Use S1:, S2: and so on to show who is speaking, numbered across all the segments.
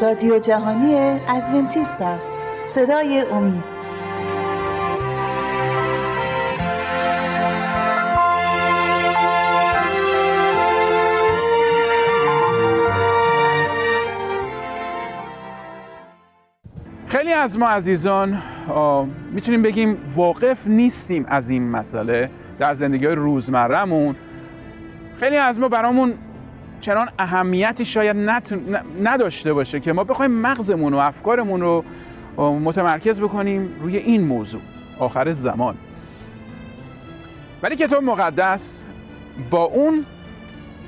S1: رادیو جهانی ادونتیست است. صدای امید.
S2: خیلی از ما عزیزان می‌تونیم بگیم واقف نیستیم از این مسئله در زندگی روزمرهمون. خیلی از ما برامون چنان اهمیتی شاید نداشته باشه که ما بخوایم مغزمون و افکارمون رو متمرکز بکنیم روی این موضوع آخر زمان. ولی کتاب مقدس با اون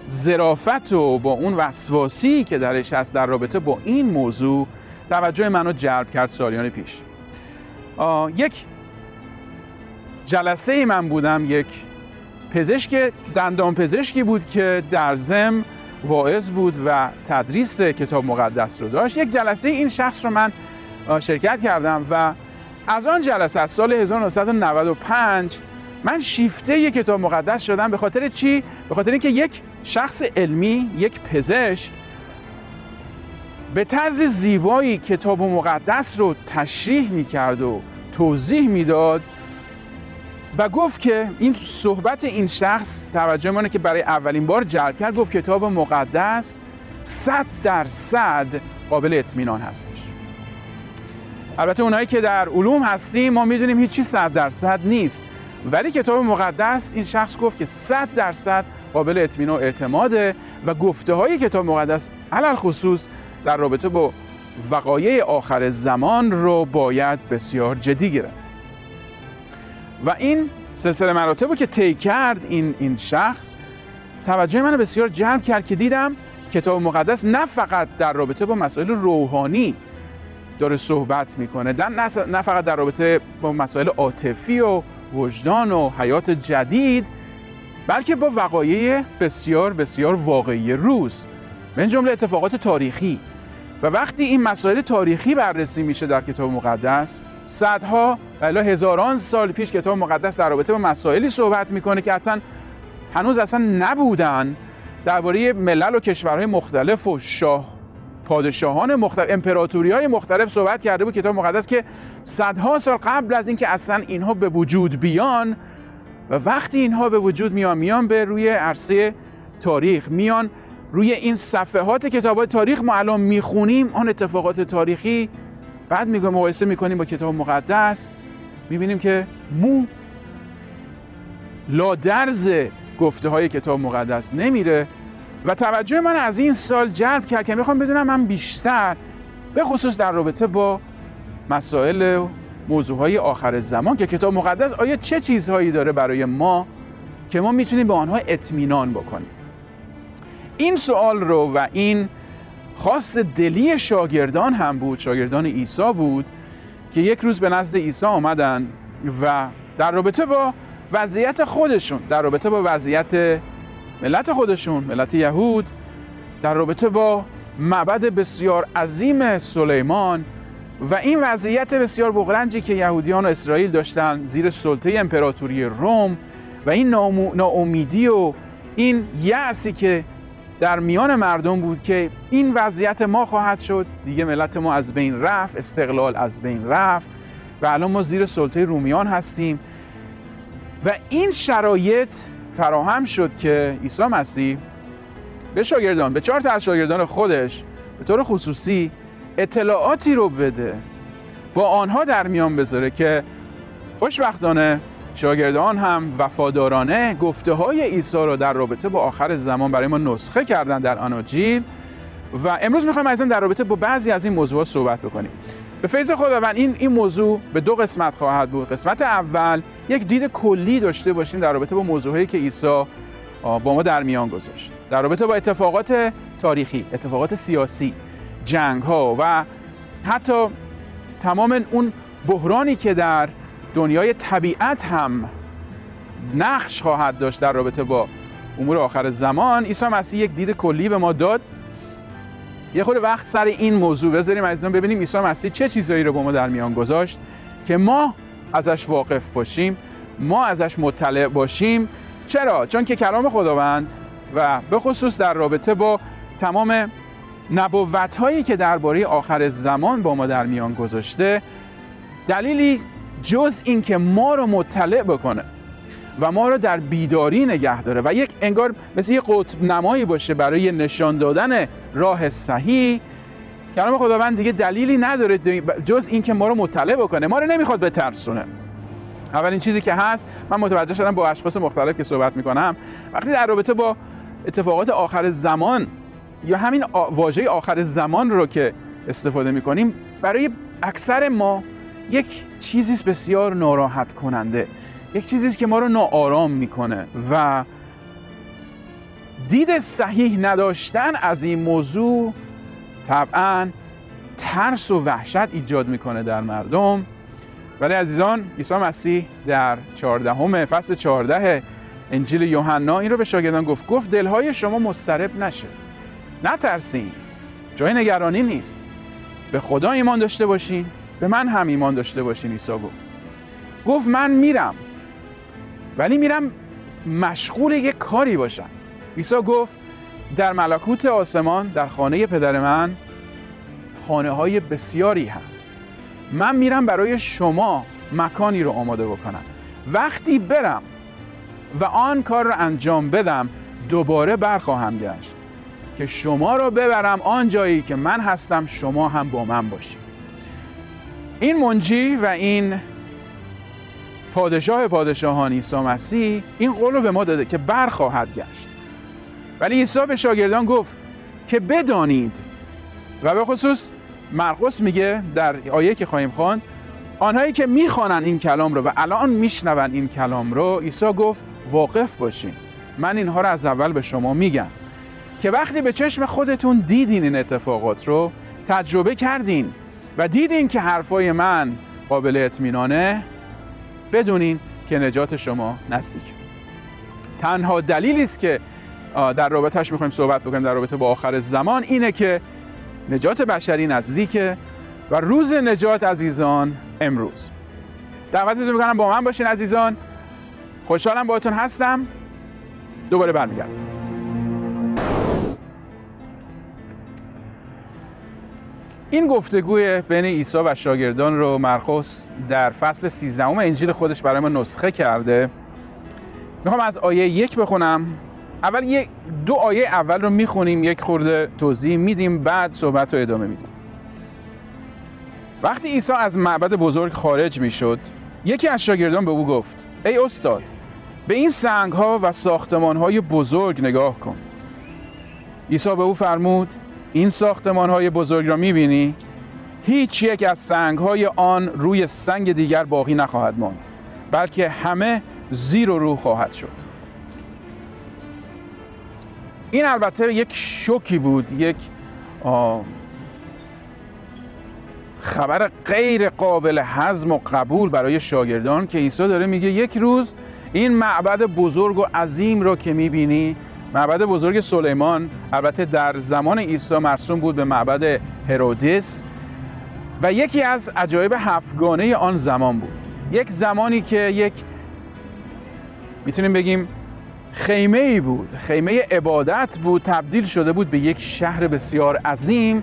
S2: زرافت و با اون وسواسی که درش هست در رابطه با این موضوع توجه منو جلب کرد سالیان پیش. یک جلسه من بودم یک پزشک دندان پزشکی بود که در زم واعظ بود و تدریس کتاب مقدس رو داشت یک جلسه این شخص رو من شرکت کردم و از آن جلسه از سال 1995 من شیفته یک کتاب مقدس شدم به خاطر چی؟ به خاطر اینکه یک شخص علمی، یک پزشک به طرز زیبایی کتاب مقدس رو تشریح می‌کرد و توضیح می‌داد و گفت که این صحبت این شخص توجه منه که برای اولین بار جلب کرد گفت کتاب مقدس صد درصد قابل اطمینان هستش. البته اونایی که در علوم هستیم ما می‌دونیم هیچی صد درصد نیست. ولی کتاب مقدس این شخص گفت که صد درصد قابل اطمینان و اعتماده و گفته های کتاب مقدس علل خصوص در رابطه با وقایع آخر زمان رو باید بسیار جدی گرفت. و این سلسله مراتب که طی کرد این, این شخص توجه من بسیار جلب کرد که دیدم کتاب مقدس نه فقط در رابطه با مسائل روحانی داره صحبت می‌کنه نه فقط در رابطه با مسائل عاطفی و وجدان و حیات جدید بلکه با وقایع بسیار بسیار واقعی روز من جمله اتفاقات تاریخی. و وقتی این مسائل تاریخی بررسی میشه در کتاب مقدس صدها و هزاران سال پیش کتاب مقدس در رابطه با مسائلی صحبت می‌کنه که حتی هنوز اصلا نبودن درباره ملل و کشورهای مختلف و شاه پادشاهان مختلف امپراتوری های مختلف صحبت کرده بود کتاب مقدس که صدها سال قبل از اینکه اصلا اینها به وجود بیان و وقتی اینها به وجود میان میان به روی عرصه تاریخ میان روی این صفحات کتاب تاریخ ما الان می‌خونیم آن اتفاقات تاریخی بعد میگه مقایسه می‌کنیم با کتاب مقدس می‌بینیم که مو لادرز گفته های کتاب مقدس نمیره و توجه من از این سال جلب کرد که می‌خوام بدونم من بیشتر به خصوص در رابطه با مسائل موضوع های آخر زمان که کتاب مقدس آیا چه چیزهایی داره برای ما که ما می‌تونیم به آنها اطمینان بکنیم. این سوال رو و این خواست دلی شاگردان هم بود شاگردان عیسی بود که یک روز به نزد عیسی آمدن و در رابطه با وضعیت خودشون در رابطه با وضعیت ملت خودشون ملت یهود در رابطه با معبد بسیار عظیم سلیمان و این وضعیت بسیار بغرنجی که یهودیان و اسرائیل داشتن زیر سلطه امپراتوری روم و این ناامیدی و این یأسی که در میان مردم بود که این وضعیت ما خواهد شد. دیگه ملت ما از بین رفت استقلال از بین رفت و الان ما زیر سلطه رومیان هستیم. و این شرایط فراهم شد که عیسی مسیح به شاگردان به چهار تا از شاگردان خودش به طور خصوصی اطلاعاتی رو بده. با آنها در میان بذاره که خوشبختانه شاگردان هم وفادارانه گفته های عیسی را در رابطه با آخر زمان برای ما نسخه کردن در آناجیل. و امروز می‌خوایم از در رابطه با بعضی از این موضوعات صحبت بکنیم. به فیض خداوند این این موضوع به دو قسمت خواهد بود. قسمت اول یک دید کلی داشته باشیم در رابطه با موضوعهایی که عیسی با ما در میان گذاشت. در رابطه با اتفاقات تاریخی اتفاقات سیاسی جنگ ها و حتی تمام اون بحرانی که در دنیای طبیعت هم نقش خواهد داشت در رابطه با امور آخر زمان. عیسی مسیح یک دید کلی به ما داد. یه خود وقت سر این موضوع بذاریم عزیزان ببینیم عیسی مسیح چه چیزایی رو با ما در میان گذاشت که ما ازش واقف باشیم ما ازش مطلع باشیم. چرا؟ چون که کلام خداوند و به خصوص در رابطه با تمام نبوت هایی که درباره آخر زمان با ما در میان گذاشته دلیلی جز این که ما رو مطلع بکنه و ما رو در بیداری نگه داره و یک انگار مثل یک قطب نمایی باشه برای نشان دادن راه صحیح کلام خداوند دیگه دلیلی نداره جز این که ما رو مطلع بکنه. ما رو نمی‌خواد بترسونه. اولین چیزی که هست من متوجه شدم با اشخاص مختلف که صحبت می‌کنم وقتی در رابطه با اتفاقات آخر زمان یا همین واژه آخر زمان رو که استفاده می‌کنیم برای اکثر ما یک چیزی بسیار ناراحت کننده. یک چیزی که ما رو ناآرام می‌کنه و دید صحیح نداشتن از این موضوع طبعا ترس و وحشت ایجاد می‌کنه در مردم. ولی عزیزان عیسی مسیح در 14 فصل 14 انجیل یوحنا این رو به شاگردان گفت گفت دلهای شما مضطرب نشه. نترسین. جای نگرانی نیست. به خدا ایمان داشته باشین. به من هم ایمان داشته باشین عیسی گفت. گفت من میرم ولی میرم مشغول یک کاری باشم. عیسی گفت در ملکوت آسمان در خانه پدر من خانه های بسیاری هست. من میرم برای شما مکانی رو آماده بکنم. وقتی برم و آن کار رو انجام بدم دوباره برخواهم گشت. که شما رو ببرم آن جایی که من هستم شما هم با من باشید. این منجی و این پادشاه پادشاهان عیسی مسیح این قول رو به ما داده که برخواهد گشت. ولی عیسی به شاگردان گفت که بدانید و به خصوص مرقس میگه در آیه که خواهیم خواند آنهایی که می‌خوانن این کلام رو و الان میشنون این کلام رو عیسی گفت واقف باشین. من اینها رو از اول به شما میگم که وقتی به چشم خودتون دیدین این اتفاقات رو تجربه کردین و دیدین که حرفای من قابل اطمینانه؟ بدونین که نجات شما نزدیک تنها دلیلی است که در رابطهش می‌خوایم صحبت بکنیم در رابطه با آخر زمان اینه که نجات بشری نزدیکه و روز نجات عزیزان امروز. دعوتتون می‌کنم با من باشین عزیزان. خوشحالم باهاتون هستم. دوباره برمیگردم. این گفتگوی بین عیسی و شاگردان رو مرقس در فصل 13 انجیل خودش برای ما نسخه کرده. می‌خوام از آیه یک بخونم. اول یک دو آیه اول رو می‌خونیم یک خورده توضیح میدیم بعد صحبت رو ادامه میدیم. وقتی عیسی از معبد بزرگ خارج می‌شد یکی از شاگردان به او گفت ای استاد به این سنگ ها و ساختمان های بزرگ نگاه کن. عیسی به او فرمود این ساختمان های بزرگ را می‌بینی؟ هیچ یک از سنگ های آن روی سنگ دیگر باقی نخواهد ماند بلکه همه زیر و رو خواهد شد این البته یک شوکی بود یک خبر غیر قابل هضم و قبول برای شاگردان که عیسی داره میگه یک روز این معبد بزرگ و عظیم رو که می‌بینی معبد بزرگ سلیمان البته در زمان عیسی مرسوم بود به معبد هرودیس و یکی از عجایب هفتگانه آن زمان بود. یک زمانی که یک می‌تونیم بگیم خیمه ای بود خیمه عبادت بود تبدیل شده بود به یک شهر بسیار عظیم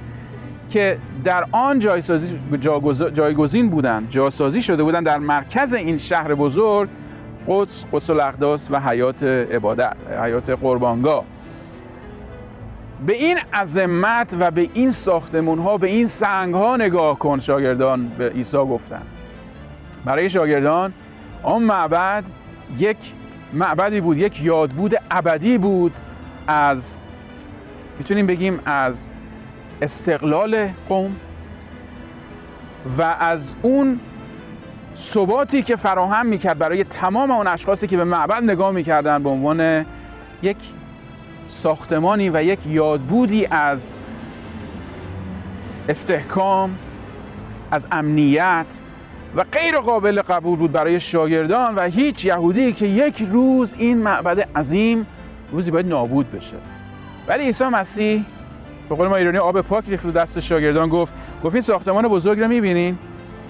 S2: که در آن جایسازی جایگزین بودند جاسازی شده بودند در مرکز این شهر بزرگ قدس قدس الاقداس و حیات عبادت حیات قربانگاه. به این عظمت و به این ساختمون ها به این سنگ ها نگاه کن شاگردان به عیسی گفتن. برای شاگردان آن معبد یک معبدی بود یک یادبود ابدی بود از می‌تونیم بگیم از استقلال قوم و از اون ثباتی که فراهم می‌کرد برای تمام اون اشخاصی که به معبد نگاه می‌کردن به عنوان یک ساختمانی و یک یادبودی از استحکام از امنیت و غیر قابل قبول بود برای شاگردان و هیچ یهودی که یک روز این معبد عظیم روزی باید نابود بشه. ولی عیسی مسیح به قول ما ایرانی آب پاک ریخت رو دست شاگردان گفت گفت این ساختمان بزرگ رو می‌بینین؟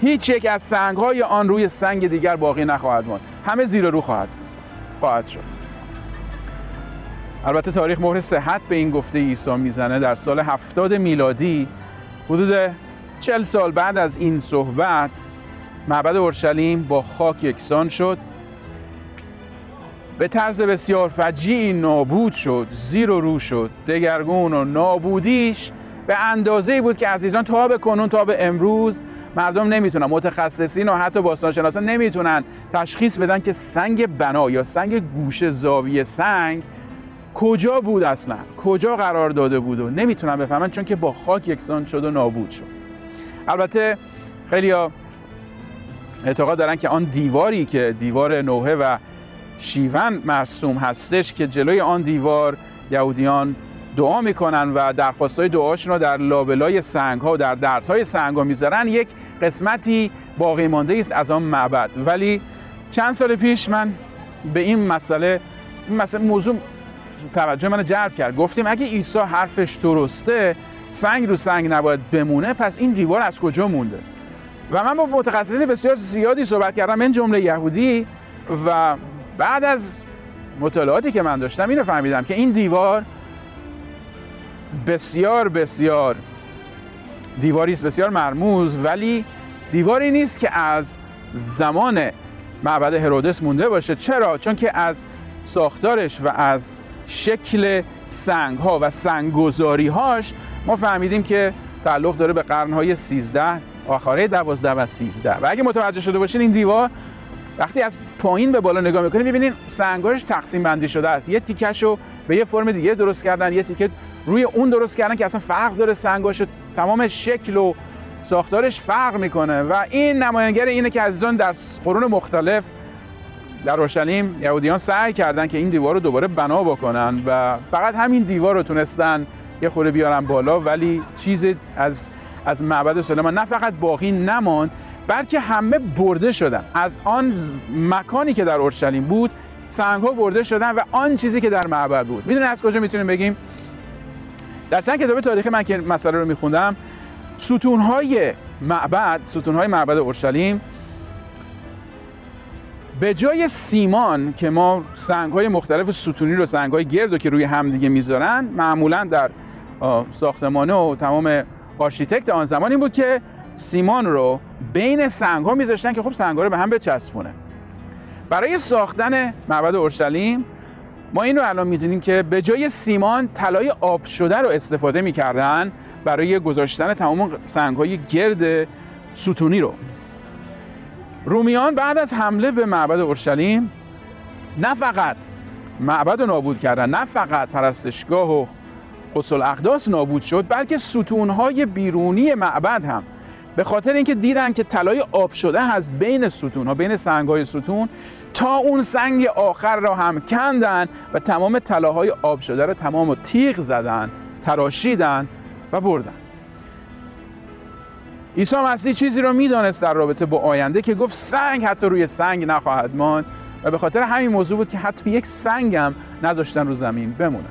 S2: هیچ یک از سنگ های آن روی سنگ دیگر باقی نخواهد ماند. همه زیر رو خواهد خواهد شد. البته تاریخ مهر صحت به این گفته عیسی می‌زنه. در سال 70 میلادی حدود 40 سال بعد از این صحبت معبد اورشلیم با خاک یکسان شد. به طرز بسیار فجیعی نابود شد زیر و رو شد دگرگون و نابودیش به اندازه بود که عزیزان تا به کنون تا به امروز مردم نمی‌تونن متخصصین و حتی باستانشناسان نمی‌تونن تشخیص بدن که سنگ بنا یا سنگ گوشه زاویه سنگ کجا بود اصلا کجا قرار داده بود و نمی‌تونن بفهمن چون که با خاک یکسان شد و نابود شد. البته خیلی اعتقاد دارن که آن دیواری که دیوار نوحه و شیون مرسوم هستش که جلوی آن دیوار یهودیان دعا می‌کنن و درخواستای دعاشون رو در لابلای سنگ ها و در درس های سنگ ها می‌ذارن یک قسمتی باقی مانده است از آن معبد. ولی چند سال پیش من به این مسئله این مسئله موضوع توجه من جلب کرد. گفتیم اگه عیسی حرفش درسته سنگ رو سنگ نباید بمونه پس این دیوار از کجا مونده؟ و من با متخصصین بسیار زیادی صحبت کردم من جمله یهودی و بعد از مطالعاتی که من داشتم اینو فهمیدم که این دیوار بسیار بسیار دیواری است بسیار مرموز ولی دیواری نیست که از زمان معبد هرودس مونده باشه. چرا؟ چون که از ساختارش و از شکل سنگ ها و سنگگذاری هاش ما فهمیدیم که تعلق داره به قرنهای 13 آخره 12 و 13 و اگه متوجه شده باشین این دیوار وقتی از پایین به بالا نگاه می‌کنید ببینید سنگاش تقسیم بندی شده است. یه تیکشو به یه فرم دیگه درست کردن یه تیکه روی اون درست کردن که اصلا فرق داره. سنگاش تمام شکل و ساختارش فرق می‌کنه و این نمایانگر اینه که عزیزان در قرون مختلف در اورشلیم یهودیان سعی کردن که این دیوار رو دوباره بنا بکنن و فقط همین دیوار رو تونستن یه خورده بیارن بالا ولی چیز از از معبد سلیمان نه فقط باقی نماند بلکه همه برده شدن. از آن مکانی که در اورشلیم بود سنگ ها برده شدن و آن چیزی که در معبد بود. می‌دونید از کجا می‌تونیم بگیم؟ در چند کتاب تاریخی من که مسئله رو میخوندم ستون های معبد ستون های معبد اورشلیم به جای سیمان که ما سنگ های مختلف ستونی رو سنگ های گرد که روی همدیگه می‌ذارن معمولا در ساختمانه و تمام آرشیتکت آن زمان این بود که سیمان رو بین سنگ ها میذاشتن که خب سنگ ها رو به هم بچسبونه. برای ساختن معبد اورشلیم ما این رو الان می‌دونیم که به جای سیمان طلای آب شده رو استفاده می‌کردن برای گذاشتن تمام سنگ های گرد ستونی رو. رومیان بعد از حمله به معبد اورشلیم نه فقط معبد رو نابود کردن نه فقط پرستشگاه و قدس الاقداس نابود شد بلکه ستونهای بیرونی معبد هم. به خاطر اینکه دیدن که طلای آب شده از بین ستون ها بین سنگ های ستون تا اون سنگ آخر را هم کندن و تمام طلاهای آب شده رو تمام تیغ زدن تراشیدن و بردن. عیسی مسیح چیزی رو می‌دانست در رابطه با آینده که گفت سنگ حتی روی سنگ نخواهد ماند و به خاطر همین موضوع بود که حتی یک سنگ هم نذاشتن رو زمین بمونه.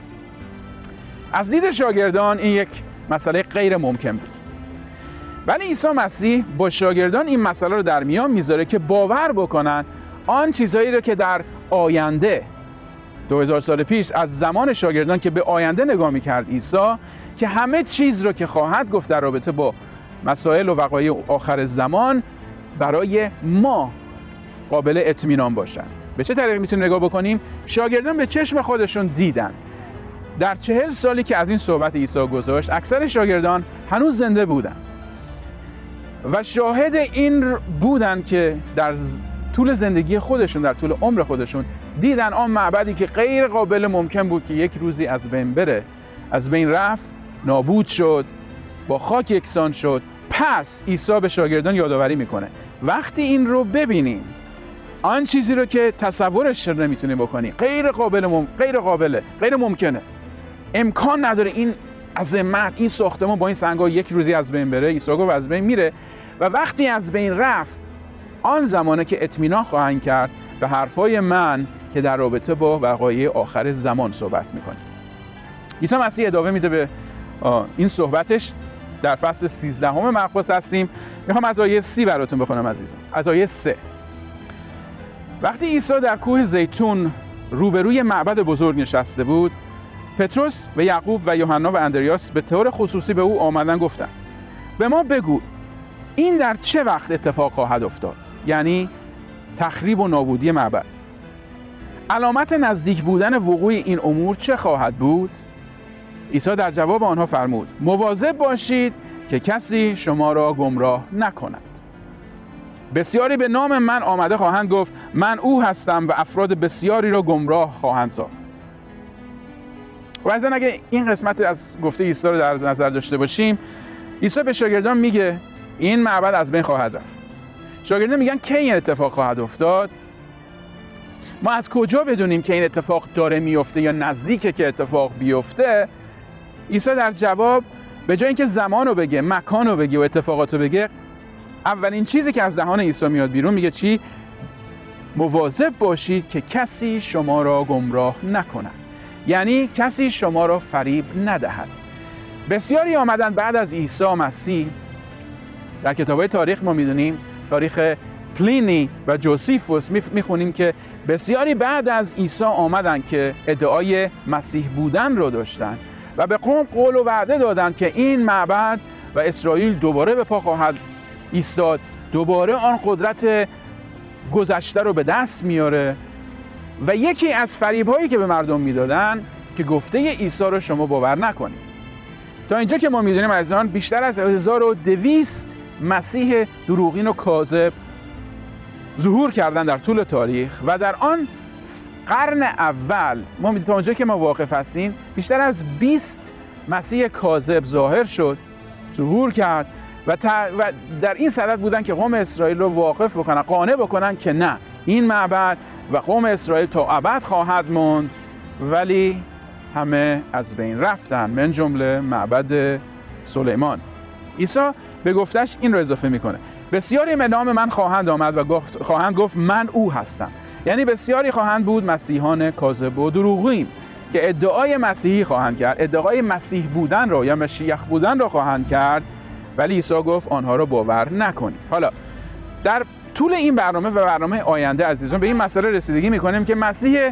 S2: از دید شاگردان این یک مسئله غیر ممکن بود. ولی عیسی مسیح با شاگردان این مسئله رو در میان می‌ذاره که باور بکنن آن چیزهایی رو که در آینده 2000 سال پیش از زمان شاگردان که به آینده نگاه می‌کرد عیسی که همه چیز رو که خواهد گفت در رابطه با مسائل و وقایع آخر زمان برای ما قابل اطمینان باشن. به چه طریقی می‌تونیم نگاه بکنیم؟ شاگردان به چشم خودشون دیدن. در چهل سالی که از این صحبت عیسی گذاشت اکثر شاگردان هنوز زنده بودن و شاهد این بودن که در طول زندگی خودشون در طول عمر خودشون دیدن آن معبدی که غیر قابل ممکن بود که یک روزی از بین بره. از بین رفت نابود شد با خاک یکسان شد. پس عیسی به شاگردان یادآوری می‌کنه. وقتی این رو ببینیم آن چیزی رو که تصورش نمی‌تونی بکنی. غیر قابل مم... غیر قابله غیر ممکنه. امکان نداره این عظمت این ساختمان با این سنگا یک روزی از بین بره. عیسی گفت از بین میره. و وقتی از بین رفت آن زمانه که اطمینان خواهند کرد به حرفای من که در رابطه با وقایع آخر زمان صحبت می‌کنه عیسی مسیح ادامه میده به این صحبتش. در فصل 13 همه مقبوس هستیم. می‌خوام از آیه سی براتون بخونم عزیزم. از آیه 3 وقتی عیسی در کوه زیتون روبروی معبد بزرگ نشسته بود پتروس و یعقوب و یوحنا و اندریاس به طور خصوصی به او آمدن گفتند. به ما بگو این در چه وقت اتفاق خواهد افتاد؟ یعنی تخریب و نابودی معبد. علامت نزدیک بودن وقوع این امور چه خواهد بود؟ عیسی در جواب آنها فرمود مواظب باشید که کسی شما را گمراه نکند. بسیاری به نام من آمده خواهند گفت من او هستم و افراد بسیاری را گمراه خواهند ساخت. و از اگه این قسمت از گفته عیسی رو در نظر داشته باشیم عیسی به شاگردان میگه این معبد از بین خواهد رفت. شاگردان میگن کی این اتفاق خواهد افتاد؟ ما از کجا بدونیم که این اتفاق داره میفته یا نزدیکه که اتفاق بیفته؟ عیسی در جواب به جای اینکه زمان رو بگه مکان رو بگه و اتفاقات رو بگه اولین چیزی که از دهان عیسی میاد بیرون میگه چی؟ مواظب باشید که کسی شما را گمراه نکند. یعنی کسی شما را فریب ندهد. بسیاری آمدن بعد از عیسی مسیح. در کتاب تاریخ ما می‌دونیم تاریخ پلینی و جوسیفوس می‌خونیم که بسیاری بعد از عیسی آمدن که ادعای مسیح بودن رو داشتن و به قوم قول و وعده دادند که این معبد و اسرائیل دوباره به پا خواهد ایستاد دوباره آن قدرت گذشته رو به دست میاره و یکی از فریب هایی که به مردم می‌دادن که گفته عیسی رو شما باور نکنید. تا اینجا که ما می‌دونیم از آن بیشتر از 1200 مسیح دروغین و کاذب ظهور کردن در طول تاریخ و در آن قرن اول ما تا اونجا که ما واقف هستیم بیشتر از 20 مسیح کاذب ظاهر شد ظهور کرد و, و در این صدد بودن که قوم اسرائیل رو واقف بکنن قانع بکنن که نه این معبد و قوم اسرائیل تا ابد خواهد موند ولی همه از بین رفتن من جمله معبد سلیمان. عیسی به گفتش این رو اضافه می‌کنه. بسیاری به نام من خواهند آمد و خواهند گفت من او هستم. یعنی بسیاری خواهند بود مسیحان کاذب و دروغین که ادعای مسیحی خواهند کرد. ادعای مسیح بودن رو یا مشیخ بودن رو خواهند کرد. ولی عیسی گفت آنها رو باور نکنید حالا در طول این برنامه و برنامه آینده عزیزان به این مسئله رسیدگی می‌کنیم که مسیح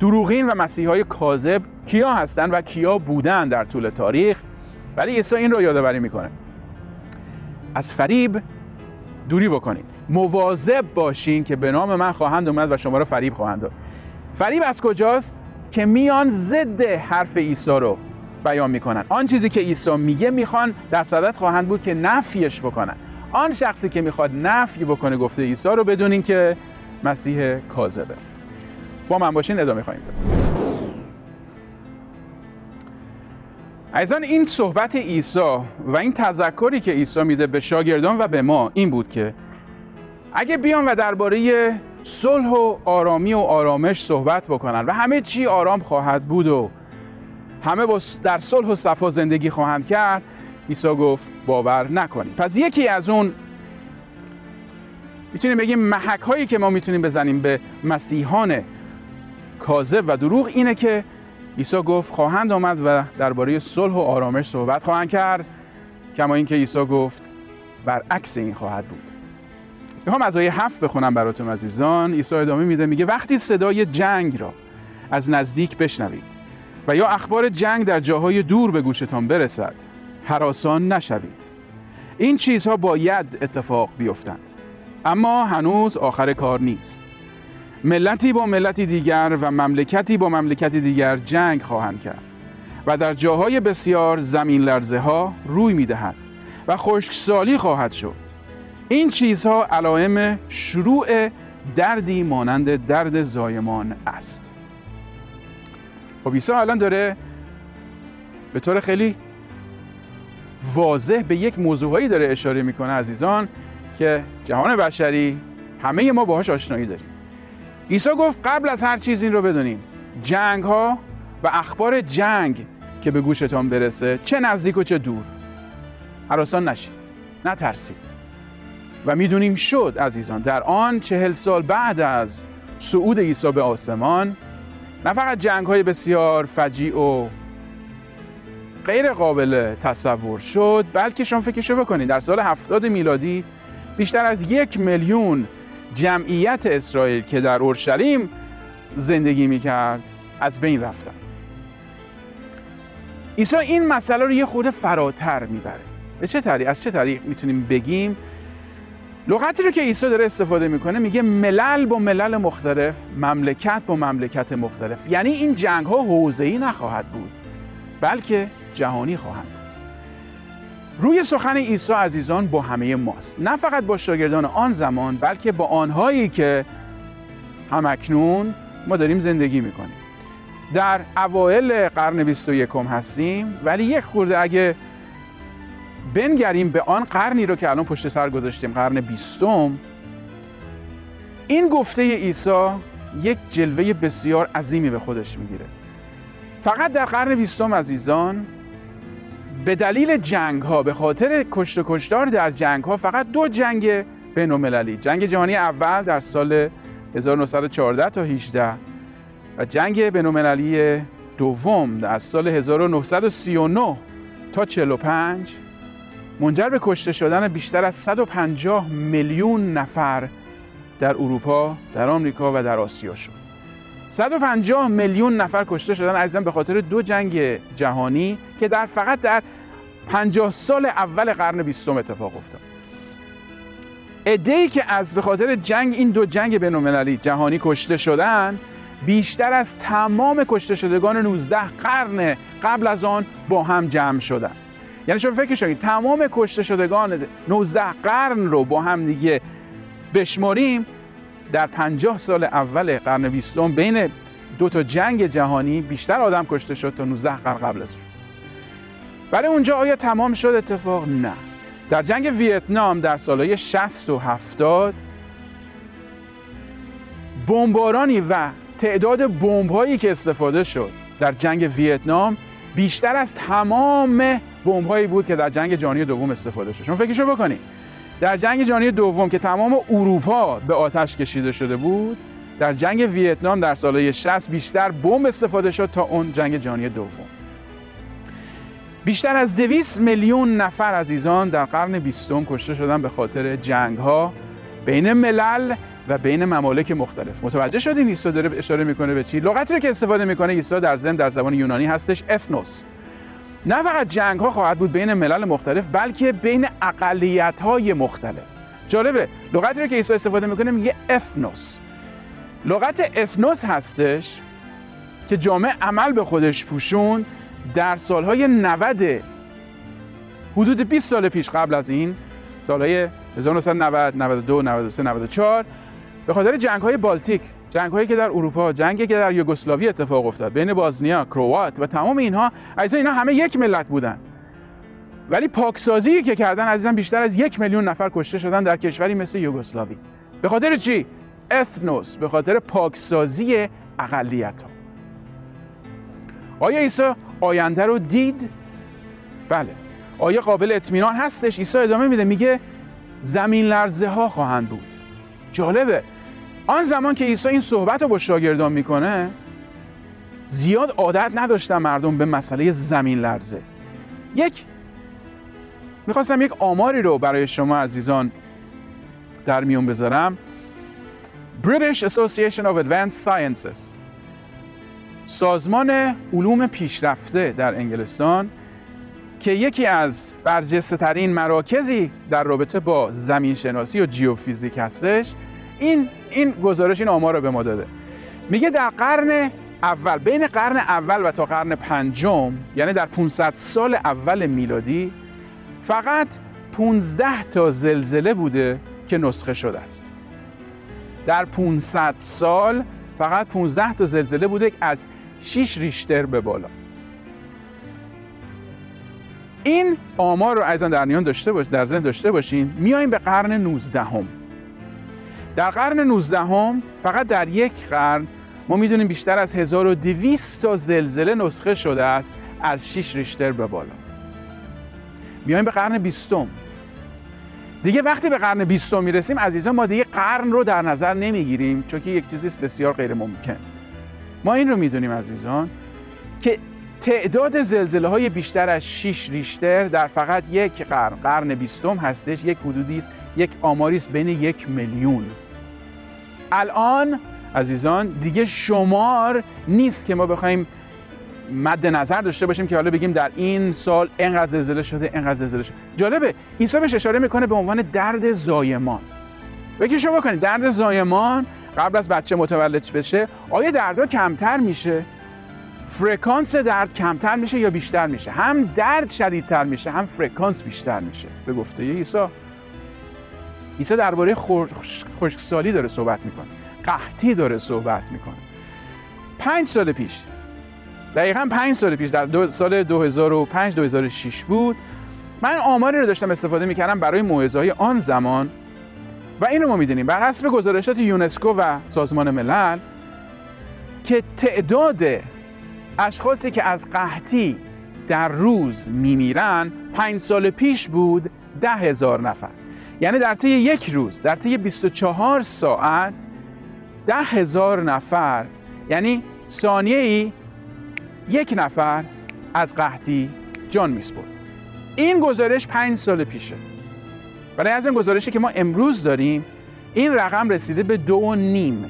S2: دروغین و مسیح های کاذب کیا هستند و کیا بودن در طول تاریخ. ولی عیسی این رو یادآوری می‌کنه. از فریب دوری بکنید. مواظب باشین که به نام من خواهند اومد و شما رو فریب خواهند داد. فریب از کجاست؟ که میان ضد حرف عیسی رو بیان می‌کنن. آن چیزی که عیسی میگه می‌خوان در صدت خواهند بود که نفیش بکنن. آن شخصی که می‌خواد نفی بکنه گفته عیسی رو بدونین که مسیح کاذبه. با من باشین ادامه خواهیم داد. ایزان این صحبت عیسی و این تذکری که عیسی میده به شاگردان و به ما این بود که اگه بیان و درباره صلح و آرامی و آرامش صحبت بکنن و همه چی آرام خواهد بود و همه در صلح و صفا زندگی خواهند کرد عیسی گفت باور نکنید. پس یکی از اون می‌تونیم بگیم محک هایی که ما می‌تونیم بزنیم به مسیحان کاذب و دروغ اینه که عیسی گفت خواهند آمد و درباره صلح و آرامش صحبت خواهند کرد کما اینکه عیسی گفت برعکس این خواهد بود. می‌خوام از آیه هفت بخونم براتون عزیزان. عیسی ادامه میده میگه وقتی صدای جنگ را از نزدیک بشنوید و یا اخبار جنگ در جاهای دور به گوشتان برسد حراسان نشوید. این چیزها باید اتفاق بیفتند. اما هنوز آخر کار نیست. ملتی با ملتی دیگر و مملکتی با مملکتی دیگر جنگ خواهند کرد و در جاهای بسیار زمین لرزه ها روی می دهد و خشکسالی خواهد شد. این چیزها علائم شروع دردی مانند درد زایمان است. خب عیسی الان داره به طور خیلی واضح به یک موضوعهایی داره اشاره می‌کنه عزیزان که جهان بشری همه ما باهاش آشنایی داریم. عیسی گفت قبل از هر چیز این رو بدونیم جنگ ها و اخبار جنگ که به گوشتان برسه چه نزدیک و چه دور. حراسان نشید نترسید. و می‌دونیم شد عزیزان. در آن چهل سال بعد از صعود عیسی به آسمان نه فقط جنگ های بسیار فجیع و غیر قابل تصور شد بلکه شما فکرشو بکنید در سال هفتاد میلادی بیشتر از یک میلیون جمعیت اسرائیل که در اورشلیم زندگی می‌کرد از بین رفتن. عیسی این مسئله رو یه خورده فراتر می‌بره. به چه طریق؟ از چه طریق می‌تونیم بگیم؟ لغتی رو که عیسی داره استفاده می‌کنه میگه ملل با ملل مختلف مملکت با مملکت مختلف. یعنی این جنگ ها حوزه‌ای نخواهد بود بلکه جهانی خواهند بود. روی سخن عیسی عزیزان با همه ماست. نه فقط با شاگردان آن زمان بلکه با آنهایی که همکنون ما داریم زندگی می‌کنیم. در اوایل قرن 21 هستیم ولی یک خورده اگه بنگریم به آن قرنی رو که الان پشت سر گذاشتیم قرن بیستم این گفته عیسی یک جلوه بسیار عظیمی به خودش می‌گیره. فقط در قرن بیستم عزیزان به دلیل جنگ ها به خاطر کشت و کشتار در جنگ ها فقط دو جنگ بین جنگ جهانی اول در سال 1914 تا 18 و جنگ بین دوم از سال 1939 تا 45 منجر به کشته شدن بیشتر از 150 میلیون نفر در اروپا، در آمریکا و در آسیا شد. 150 میلیون نفر کشته شدن عزیزان به خاطر دو جنگ جهانی که در فقط در 50 سال اول قرن بیستم اتفاق افتاد. ای که از به خاطر جنگ این دو جنگ بین‌المللی جهانی کشته شدن بیشتر از تمام کشته شدگان 19 قرن قبل از آن با هم جمع شدن یعنی شما فکر کنید تمام کشته شدگان 19 قرن رو با هم دیگه بشماریم در 50 سال اول قرن بیستم بین دو تا جنگ جهانی بیشتر آدم کشته شد تا 19 قرن قبل از برای اونجا آیا تمام شد اتفاق؟ نه. در جنگ ویتنام در سالهای 60 و 70 بمبارانی و تعداد بمب‌هایی که استفاده شد در جنگ ویتنام بیشتر از تمام بمب‌هایی بود که در جنگ جهانی دوم استفاده شد. شما فکرشو بکنید در جنگ جهانی دوم که تمام اروپا به آتش کشیده شده بود در جنگ ویتنام در سالهای 60 بیشتر بمب استفاده شد تا اون جنگ جهانی دوم. بیشتر از 200 میلیون نفر عزیزان در قرن بیستم کشته شدن به خاطر جنگ ها بین ملل و بین ممالک مختلف. متوجه شدین عیسی داره اشاره می‌کنه به چی؟ لغتی رو که استفاده می‌کنه عیسی در ضمن در زبان یونانی هستش اثنوس نه فقط جنگ ها خواهد بود بین ملل مختلف بلکه بین اقلیت های مختلف. جالبه لغتی رو که عیسی استفاده می‌کنه میگه اثنوس لغت اثنوس هستش که جامعه عمل به خودش پوشون در سالهای 90 حدود 20 سال پیش قبل از این سالهای 1990 92 93 94 به خاطر جنگ های بالتیک جنگ هایی که در اروپا جنگی که در یوگسلاوی اتفاق افتاد بین بازنیا کروات و تمام اینها عزیزان اینا همه یک ملت بودن. ولی پاکسازی که کردن عزیزان بیشتر از یک میلیون نفر کشته شدن در کشوری مثل یوگسلاوی. به خاطر چی؟ اثنوس به خاطر پاکسازی اقلیت ها آیا عیسی آینده رو دید؟ بله. آیا قابل اطمینان هستش؟ عیسی ادامه میده میگه زمین لرزه ها خواهند بود. جالبه. آن زمان که عیسی این صحبت رو با شاگردان می‌کنه زیاد عادت نداشتن مردم به مسئله زمین لرزه. یک می‌خواستم یک آماری رو برای شما عزیزان در میون بذارم. British Association of Advanced Sciences. سازمان علوم پیشرفته در انگلستان که یکی از برجسته ترین مراکزی در رابطه با زمین شناسی و جیوفیزیک هستش این این گزارش این آمار رو به ما داده. میگه در قرن اول بین قرن اول و تا قرن پنجم یعنی در 500 سال اول میلادی فقط 15 تا زلزله بوده که نسخه شده است. در 500 سال فقط 15 تا زلزله بوده از 6 ریشتر به بالا. این آمار رو از در نیان داشته باش در ذهن داشته باشین. میایم به قرن 19 هم. در قرن 19 هم فقط در یک قرن ما می‌دونیم بیشتر از 1200 تا زلزله نسخه شده است از 6 ریشتر به بالا. میایم به قرن 20 دیگه وقتی به قرن 20 می‌رسیم عزیزان ما دیگه قرن رو در نظر نمی‌گیریم چون که یک چیزی بسیار غیر ممکن. ما این رو می‌دونیم عزیزان که تعداد زلزله های بیشتر از 6 ریشتر در فقط یک قرن قرن بیستم هستش یک حدودی است یک آماری است بین یک میلیون. الان عزیزان دیگه شمار نیست که ما بخوایم مد نظر داشته باشیم که حالا بگیم در این سال انقدر زلزله شده انقدر زلزله شده. جالبه عیسی بهش اشاره می‌کنه به عنوان درد زایمان. فکرشو بکنید درد زایمان قبل از بچه متولد بشه آیا دردها کمتر میشه؟ فرکانس درد کمتر میشه یا بیشتر میشه؟ هم درد شدیدتر میشه هم فرکانس بیشتر میشه. به گفته عیسی. عیسی درباره خشکسالی داره صحبت می‌کنه. قحطی داره صحبت می‌کنه. پنج سال پیش دقیقا پنج سال پیش در سال 2005 2006 بود. من آماری رو داشتم استفاده می‌کردم برای موعظه آن زمان. و این رو ما می‌دونیم بر حسب گزارشات یونسکو و سازمان ملل که تعداد اشخاصی که از قحطی در روز میمیرن پنج سال پیش بود ده هزار نفر. یعنی در طی یک روز در طی 24 ساعت ده هزار نفر یعنی ثانیه ای یک نفر از قحطی جان میسپرد. این گزارش پنج سال پیشه. برای از این گزارشی که ما امروز داریم این رقم رسیده به دو و نیم.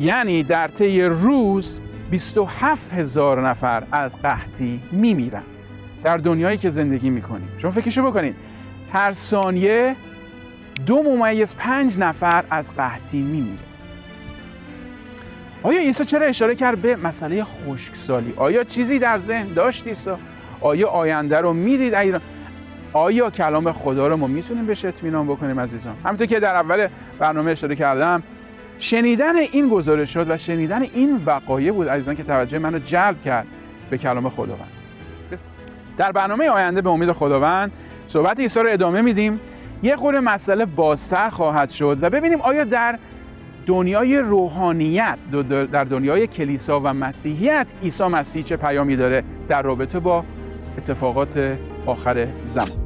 S2: یعنی در طی روز 27 هزار نفر از قحطی میمیرن. در دنیایی که زندگی می‌کنیم. شما فکرشو بکنید. هر ثانیه دو ممیز پنج نفر از قحطی میمیره. آیا عیسی چرا اشاره کرد به مسئله خشکسالی؟ آیا چیزی در ذهن داشت عیسی؟ آیا آینده رو می‌دید؟ آیا کلام خدا رو ما می‌تونیم بهش اطمینان بکنیم عزیزان؟ همونطور که در اول برنامه اشاره کردم شنیدن این گزارشات و شنیدن این وقایع بود عزیزان که توجه منو جلب کرد به کلام خداوند. در برنامه آینده به امید خداوند صحبت عیسی رو ادامه میدیم. یه خورده مسئله بازتر خواهد شد و ببینیم آیا در دنیای روحانیت در دنیای کلیسا و مسیحیت عیسی مسیح چه پیامی داره در رابطه با اتفاقات آخر زمان؟